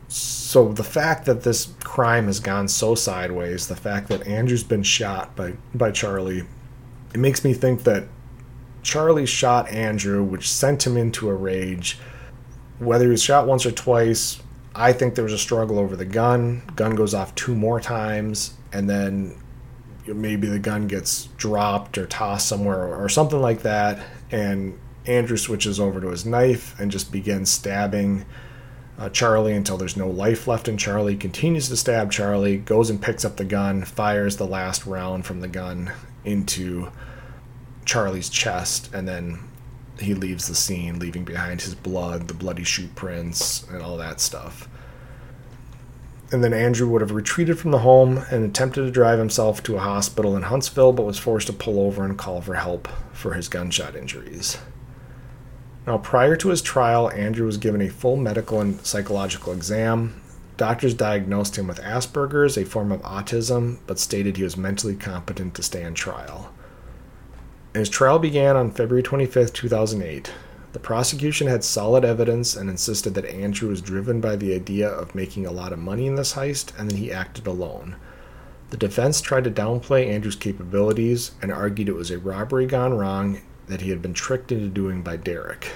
so the fact that this crime has gone so sideways, the fact that Andrew's been shot by, by Charlie, it makes me think that Charlie shot Andrew, which sent him into a rage. Whether he was shot once or twice, I think there was a struggle over the gun. Gun goes off two more times, and then maybe the gun gets dropped or tossed somewhere or, or something like that. And Andrew switches over to his knife and just begins stabbing uh, Charlie until there's no life left in Charlie, continues to stab Charlie, goes and picks up the gun, fires the last round from the gun into Charlie's chest, and then he leaves the scene, leaving behind his blood, the bloody shoe prints, and all that stuff. And then Andrew would have retreated from the home and attempted to drive himself to a hospital in Huntsville, but was forced to pull over and call for help for his gunshot injuries. Now, prior to his trial, Andrew was given a full medical and psychological exam. Doctors diagnosed him with Asperger's, a form of autism, but stated he was mentally competent to stand trial. His trial began on February 25, 2008. The prosecution had solid evidence and insisted that Andrew was driven by the idea of making a lot of money in this heist and that he acted alone. The defense tried to downplay Andrew's capabilities and argued it was a robbery gone wrong that he had been tricked into doing by Derek.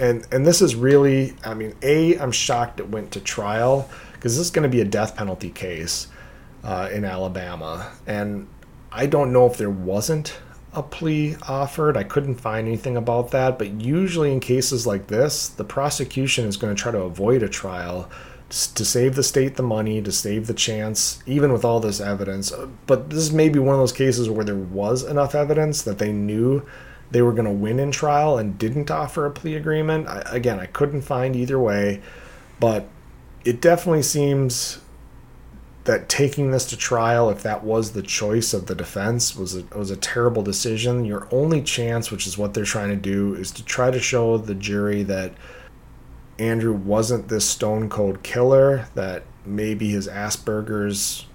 And and this is really, I mean, a I'm shocked it went to trial because this is going to be a death penalty case uh, in Alabama, and I don't know if there wasn't a plea offered. I couldn't find anything about that, but usually in cases like this, the prosecution is going to try to avoid a trial to save the state the money, to save the chance, even with all this evidence. But this may be one of those cases where there was enough evidence that they knew they were going to win in trial and didn't offer a plea agreement. I, again, I couldn't find either way, but it definitely seems that taking this to trial, if that was the choice of the defense, was a, was a terrible decision. Your only chance, which is what they're trying to do, is to try to show the jury that Andrew wasn't this stone cold killer, that maybe his Asperger's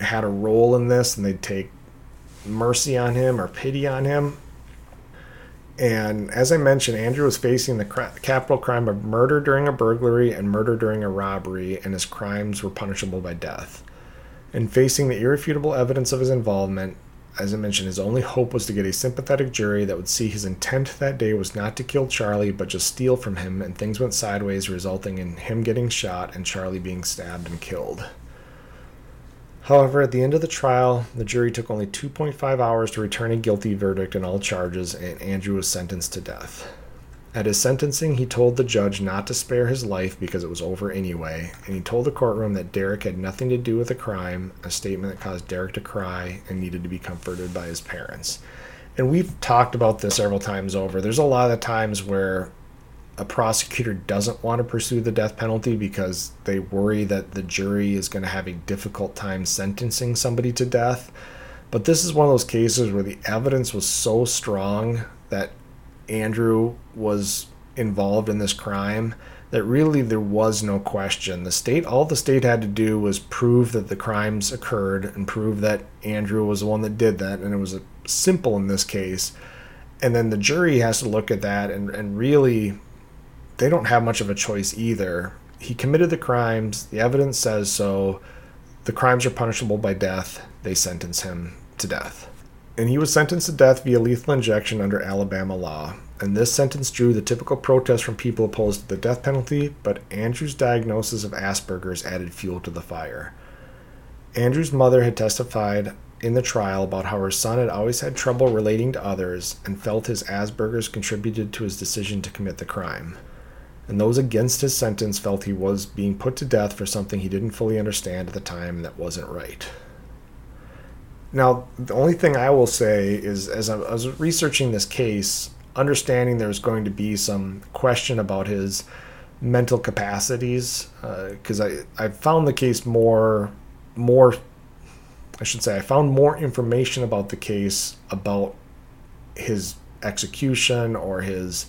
had a role in this and they'd take mercy on him or pity on him. And as I mentioned, Andrew was facing the capital crime of murder during a burglary and murder during a robbery, and his crimes were punishable by death. And facing the irrefutable evidence of his involvement, as I mentioned, his only hope was to get a sympathetic jury that would see his intent that day was not to kill Charlie, but just steal from him, and things went sideways, resulting in him getting shot and Charlie being stabbed and killed. However, at the end of the trial, the jury took only 2.5 hours to return a guilty verdict in all charges, and Andrew was sentenced to death. At his sentencing, he told the judge not to spare his life because it was over anyway, and he told the courtroom that Derek had nothing to do with the crime, a statement that caused Derek to cry and needed to be comforted by his parents. And we've talked about this several times over. There's a lot of times where a prosecutor doesn't want to pursue the death penalty because they worry that the jury is going to have a difficult time sentencing somebody to death. But this is one of those cases where the evidence was so strong that Andrew was involved in this crime that really there was no question. The state, all the state had to do was prove that the crimes occurred and prove that Andrew was the one that did that, and it was simple in this case. And then the jury has to look at that and, and really they don't have much of a choice either. He committed the crimes, the evidence says so. The crimes are punishable by death. They sentence him to death. And he was sentenced to death via lethal injection under Alabama law. And this sentence drew the typical protest from people opposed to the death penalty, but Andrew's diagnosis of Asperger's added fuel to the fire. Andrew's mother had testified in the trial about how her son had always had trouble relating to others and felt his Asperger's contributed to his decision to commit the crime and those against his sentence felt he was being put to death for something he didn't fully understand at the time that wasn't right. Now, the only thing I will say is, as I was researching this case, understanding there's going to be some question about his mental capacities, because uh, I, I found the case more, more, I should say, I found more information about the case about his execution or his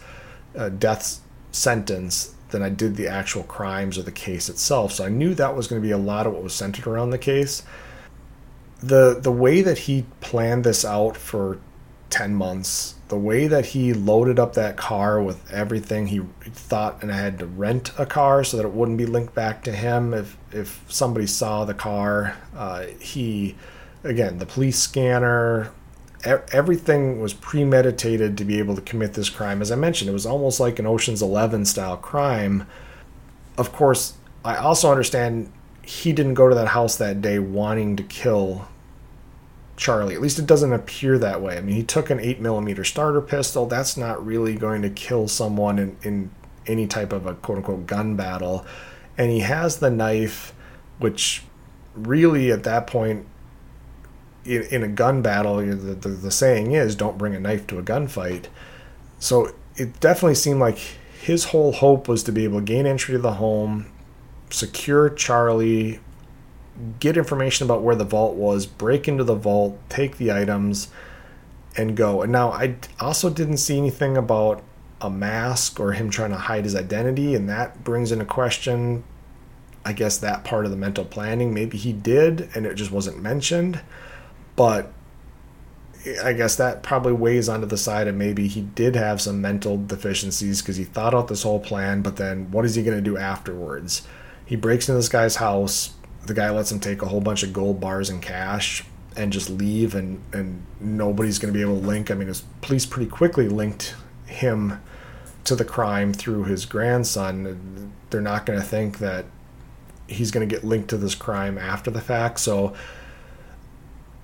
uh, death sentence than I did the actual crimes or the case itself. So I knew that was going to be a lot of what was centered around the case. The the way that he planned this out for 10 months, the way that he loaded up that car with everything he thought and I had to rent a car so that it wouldn't be linked back to him if if somebody saw the car. Uh, he again, the police scanner, everything was premeditated to be able to commit this crime. As I mentioned, it was almost like an Ocean's Eleven style crime. Of course, I also understand he didn't go to that house that day wanting to kill Charlie. At least it doesn't appear that way. I mean, he took an 8 millimeter starter pistol. That's not really going to kill someone in, in any type of a quote unquote gun battle. And he has the knife, which really at that point in, in a gun battle, the, the, the saying is don't bring a knife to a gunfight. So it definitely seemed like his whole hope was to be able to gain entry to the home, secure Charlie, get information about where the vault was, break into the vault, take the items, and go. And now I also didn't see anything about a mask or him trying to hide his identity, and that brings into question, I guess, that part of the mental planning. Maybe he did, and it just wasn't mentioned. But I guess that probably weighs onto the side of maybe he did have some mental deficiencies because he thought out this whole plan, but then what is he going to do afterwards? He breaks into this guy's house. The guy lets him take a whole bunch of gold bars and cash and just leave, and, and nobody's going to be able to link. I mean, his police pretty quickly linked him to the crime through his grandson. They're not going to think that he's going to get linked to this crime after the fact. So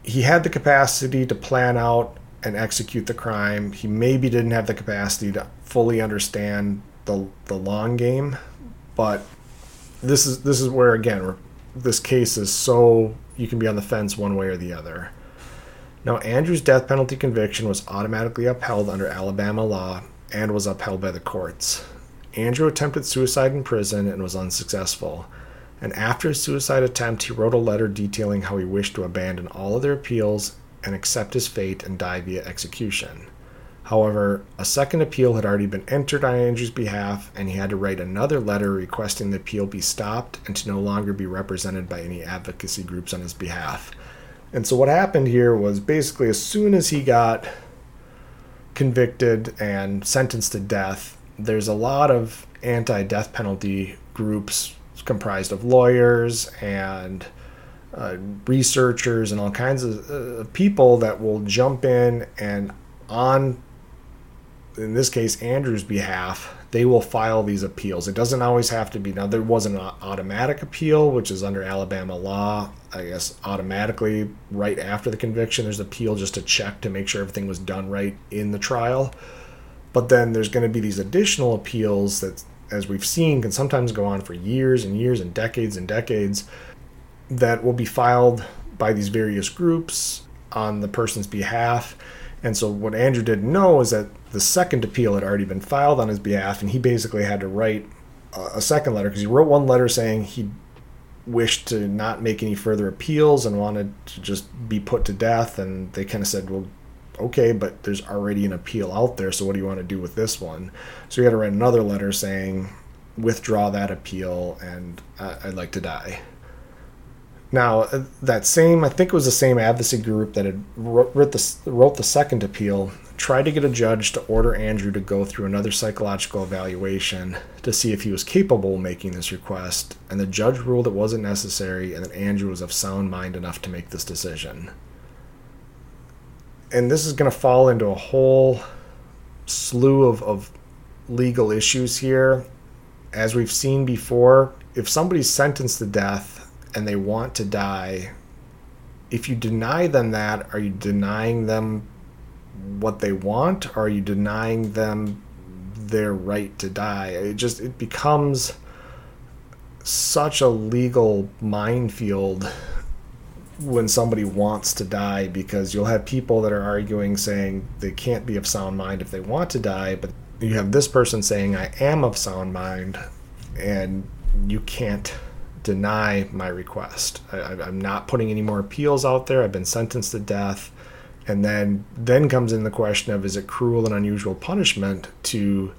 he had the capacity to plan out and execute the crime. He maybe didn't have the capacity to fully understand the the long game, but this is this is where again this case is so you can be on the fence one way or the other. Now Andrew's death penalty conviction was automatically upheld under Alabama law and was upheld by the courts. Andrew attempted suicide in prison and was unsuccessful and after his suicide attempt, he wrote a letter detailing how he wished to abandon all other appeals and accept his fate and die via execution. However, a second appeal had already been entered on Andrew's behalf, and he had to write another letter requesting the appeal be stopped and to no longer be represented by any advocacy groups on his behalf. And so, what happened here was basically as soon as he got convicted and sentenced to death, there's a lot of anti death penalty groups comprised of lawyers and uh, researchers and all kinds of uh, people that will jump in and on in this case andrew's behalf they will file these appeals. It doesn't always have to be now there was an automatic appeal which is under alabama law i guess automatically right after the conviction there's appeal just to check to make sure everything was done right in the trial. But then there's going to be these additional appeals that as we've seen, can sometimes go on for years and years and decades and decades that will be filed by these various groups on the person's behalf. And so, what Andrew didn't know is that the second appeal had already been filed on his behalf, and he basically had to write a second letter because he wrote one letter saying he wished to not make any further appeals and wanted to just be put to death. And they kind of said, Well, okay, but there's already an appeal out there, so what do you want to do with this one? So you had to write another letter saying, withdraw that appeal and I'd like to die. Now, uh, that same, I think it was the same advocacy group that had wrote the, wrote the second appeal, tried to get a judge to order Andrew to go through another psychological evaluation to see if he was capable of making this request, and the judge ruled it wasn't necessary and that Andrew was of sound mind enough to make this decision and this is going to fall into a whole slew of, of legal issues here. As we've seen before, if somebody's sentenced to death and they want to die, if you deny them that, are you denying them what they want? Or are you denying them their right to die? It just it becomes such a legal minefield when somebody wants to die because you'll have people that are arguing saying they can't be of sound mind if they want to die, but you have this person saying I am of sound mind and you can't deny my request. I, am not putting any more appeals out there. I've been sentenced to death. And then then comes in the question of is it cruel and unusual punishment to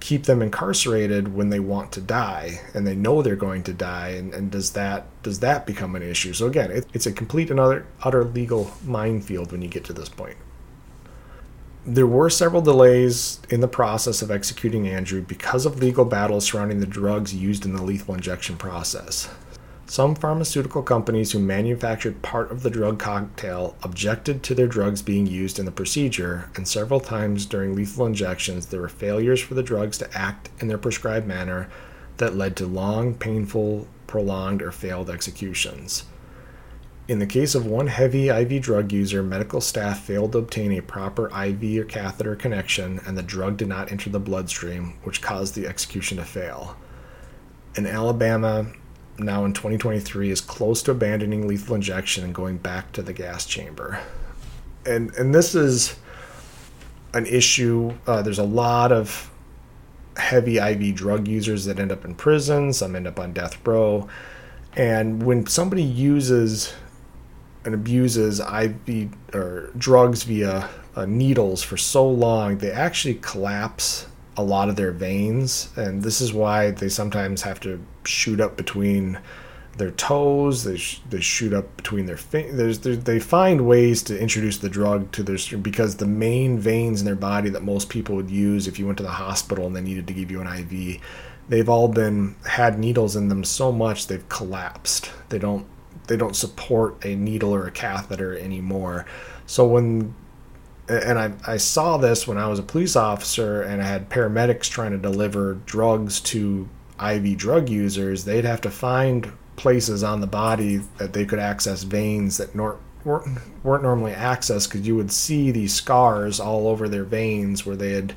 keep them incarcerated when they want to die and they know they're going to die and, and does that does that become an issue? So again it, it's a complete and utter, utter legal minefield when you get to this point. There were several delays in the process of executing andrew because of legal battles surrounding the drugs used in the lethal injection process some pharmaceutical companies who manufactured part of the drug cocktail objected to their drugs being used in the procedure, and several times during lethal injections, there were failures for the drugs to act in their prescribed manner that led to long, painful, prolonged, or failed executions. In the case of one heavy IV drug user, medical staff failed to obtain a proper IV or catheter connection, and the drug did not enter the bloodstream, which caused the execution to fail. In Alabama, now in 2023 is close to abandoning lethal injection and going back to the gas chamber. And and this is an issue. Uh, there's a lot of heavy IV drug users that end up in prison. Some end up on death row. And when somebody uses and abuses IV or drugs via uh, needles for so long, they actually collapse a lot of their veins, and this is why they sometimes have to shoot up between their toes. They, sh- they shoot up between their fingers. They find ways to introduce the drug to their because the main veins in their body that most people would use if you went to the hospital and they needed to give you an IV, they've all been had needles in them so much they've collapsed. They don't they don't support a needle or a catheter anymore. So when and I, I saw this when I was a police officer and I had paramedics trying to deliver drugs to IV drug users, they'd have to find places on the body that they could access veins that nor- weren't, weren't normally accessed because you would see these scars all over their veins where they had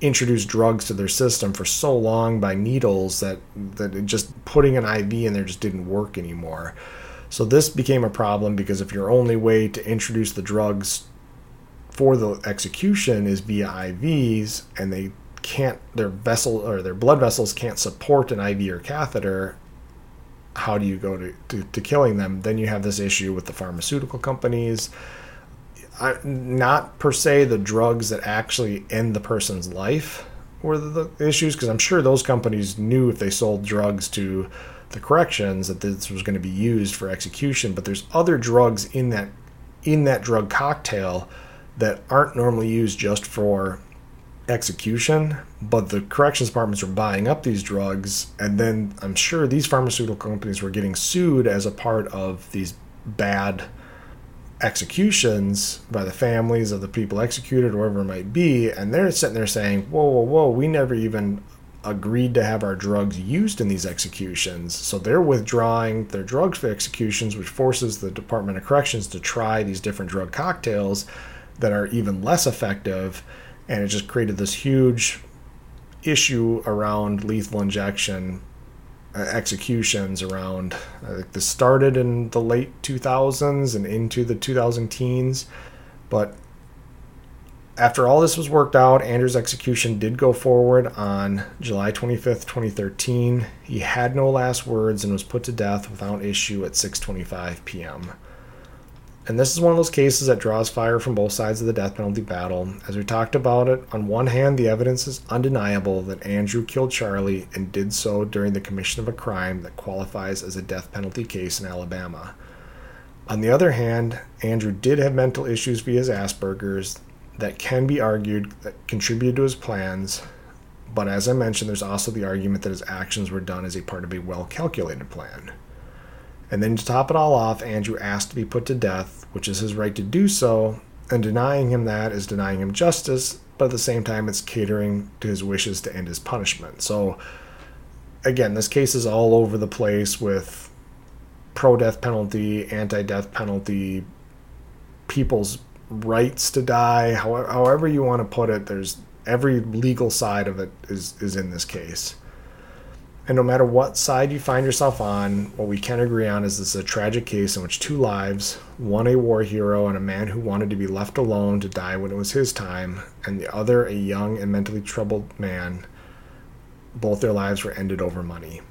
introduced drugs to their system for so long by needles that, that just putting an IV in there just didn't work anymore. So this became a problem because if your only way to introduce the drugs for the execution is via IVs, and they can't their vessel or their blood vessels can't support an IV or catheter. How do you go to, to, to killing them? Then you have this issue with the pharmaceutical companies. I, not per se the drugs that actually end the person's life were the, the issues, because I'm sure those companies knew if they sold drugs to the corrections that this was going to be used for execution. But there's other drugs in that in that drug cocktail that aren't normally used just for execution, but the corrections departments are buying up these drugs, and then I'm sure these pharmaceutical companies were getting sued as a part of these bad executions by the families of the people executed, or whatever it might be, and they're sitting there saying, "Whoa, whoa, whoa! We never even agreed to have our drugs used in these executions." So they're withdrawing their drugs for executions, which forces the Department of Corrections to try these different drug cocktails that are even less effective, and it just created this huge issue around lethal injection uh, executions around I this started in the late 2000s and into the 2000 teens but after all this was worked out Andrew's execution did go forward on July 25th 2013 he had no last words and was put to death without issue at 6:25 p.m. And this is one of those cases that draws fire from both sides of the death penalty battle. As we talked about it, on one hand, the evidence is undeniable that Andrew killed Charlie and did so during the commission of a crime that qualifies as a death penalty case in Alabama. On the other hand, Andrew did have mental issues via his Asperger's that can be argued that contributed to his plans, but as I mentioned, there's also the argument that his actions were done as a part of a well calculated plan. And then to top it all off, Andrew asked to be put to death, which is his right to do so, and denying him that is denying him justice, but at the same time, it's catering to his wishes to end his punishment. So, again, this case is all over the place with pro death penalty, anti death penalty, people's rights to die, however, however you want to put it, there's every legal side of it is, is in this case. And no matter what side you find yourself on, what we can agree on is this is a tragic case in which two lives, one a war hero and a man who wanted to be left alone to die when it was his time, and the other a young and mentally troubled man, both their lives were ended over money.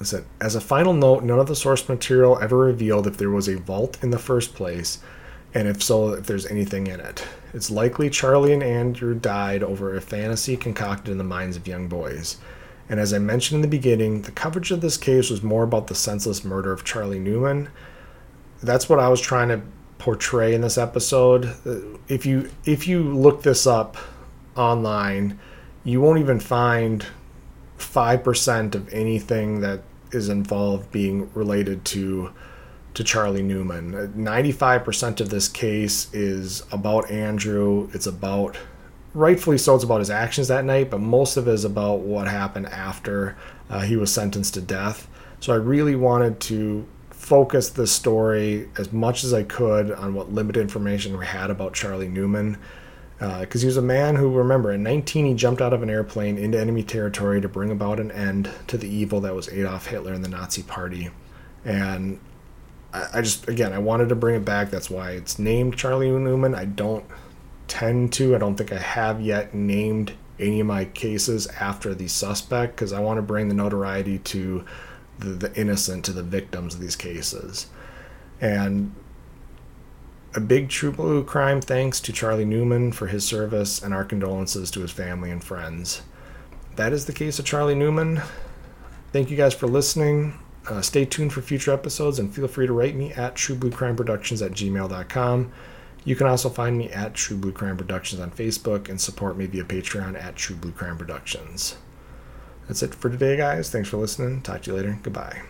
Listen, as a final note, none of the source material ever revealed if there was a vault in the first place, and if so, if there's anything in it. It's likely Charlie and Andrew died over a fantasy concocted in the minds of young boys. And as I mentioned in the beginning, the coverage of this case was more about the senseless murder of Charlie Newman. That's what I was trying to portray in this episode. Uh, if you if you look this up online, you won't even find 5% of anything that is involved being related to to Charlie Newman. Uh, 95% of this case is about Andrew. It's about rightfully so, it's about his actions that night, but most of it is about what happened after uh, he was sentenced to death. So I really wanted to focus the story as much as I could on what limited information we had about Charlie Newman. Because uh, he was a man who, remember, in 19, he jumped out of an airplane into enemy territory to bring about an end to the evil that was Adolf Hitler and the Nazi Party. And I, I just, again, I wanted to bring it back. That's why it's named Charlie Newman. I don't tend to, I don't think I have yet named any of my cases after the suspect because I want to bring the notoriety to the, the innocent, to the victims of these cases. And a big True Blue crime thanks to Charlie Newman for his service and our condolences to his family and friends. That is the case of Charlie Newman. Thank you guys for listening. Uh, stay tuned for future episodes and feel free to write me at truebluecrimeproductions at gmail.com. You can also find me at True Blue Crime Productions on Facebook and support me via Patreon at True Blue Crime Productions. That's it for today, guys. Thanks for listening. Talk to you later. Goodbye.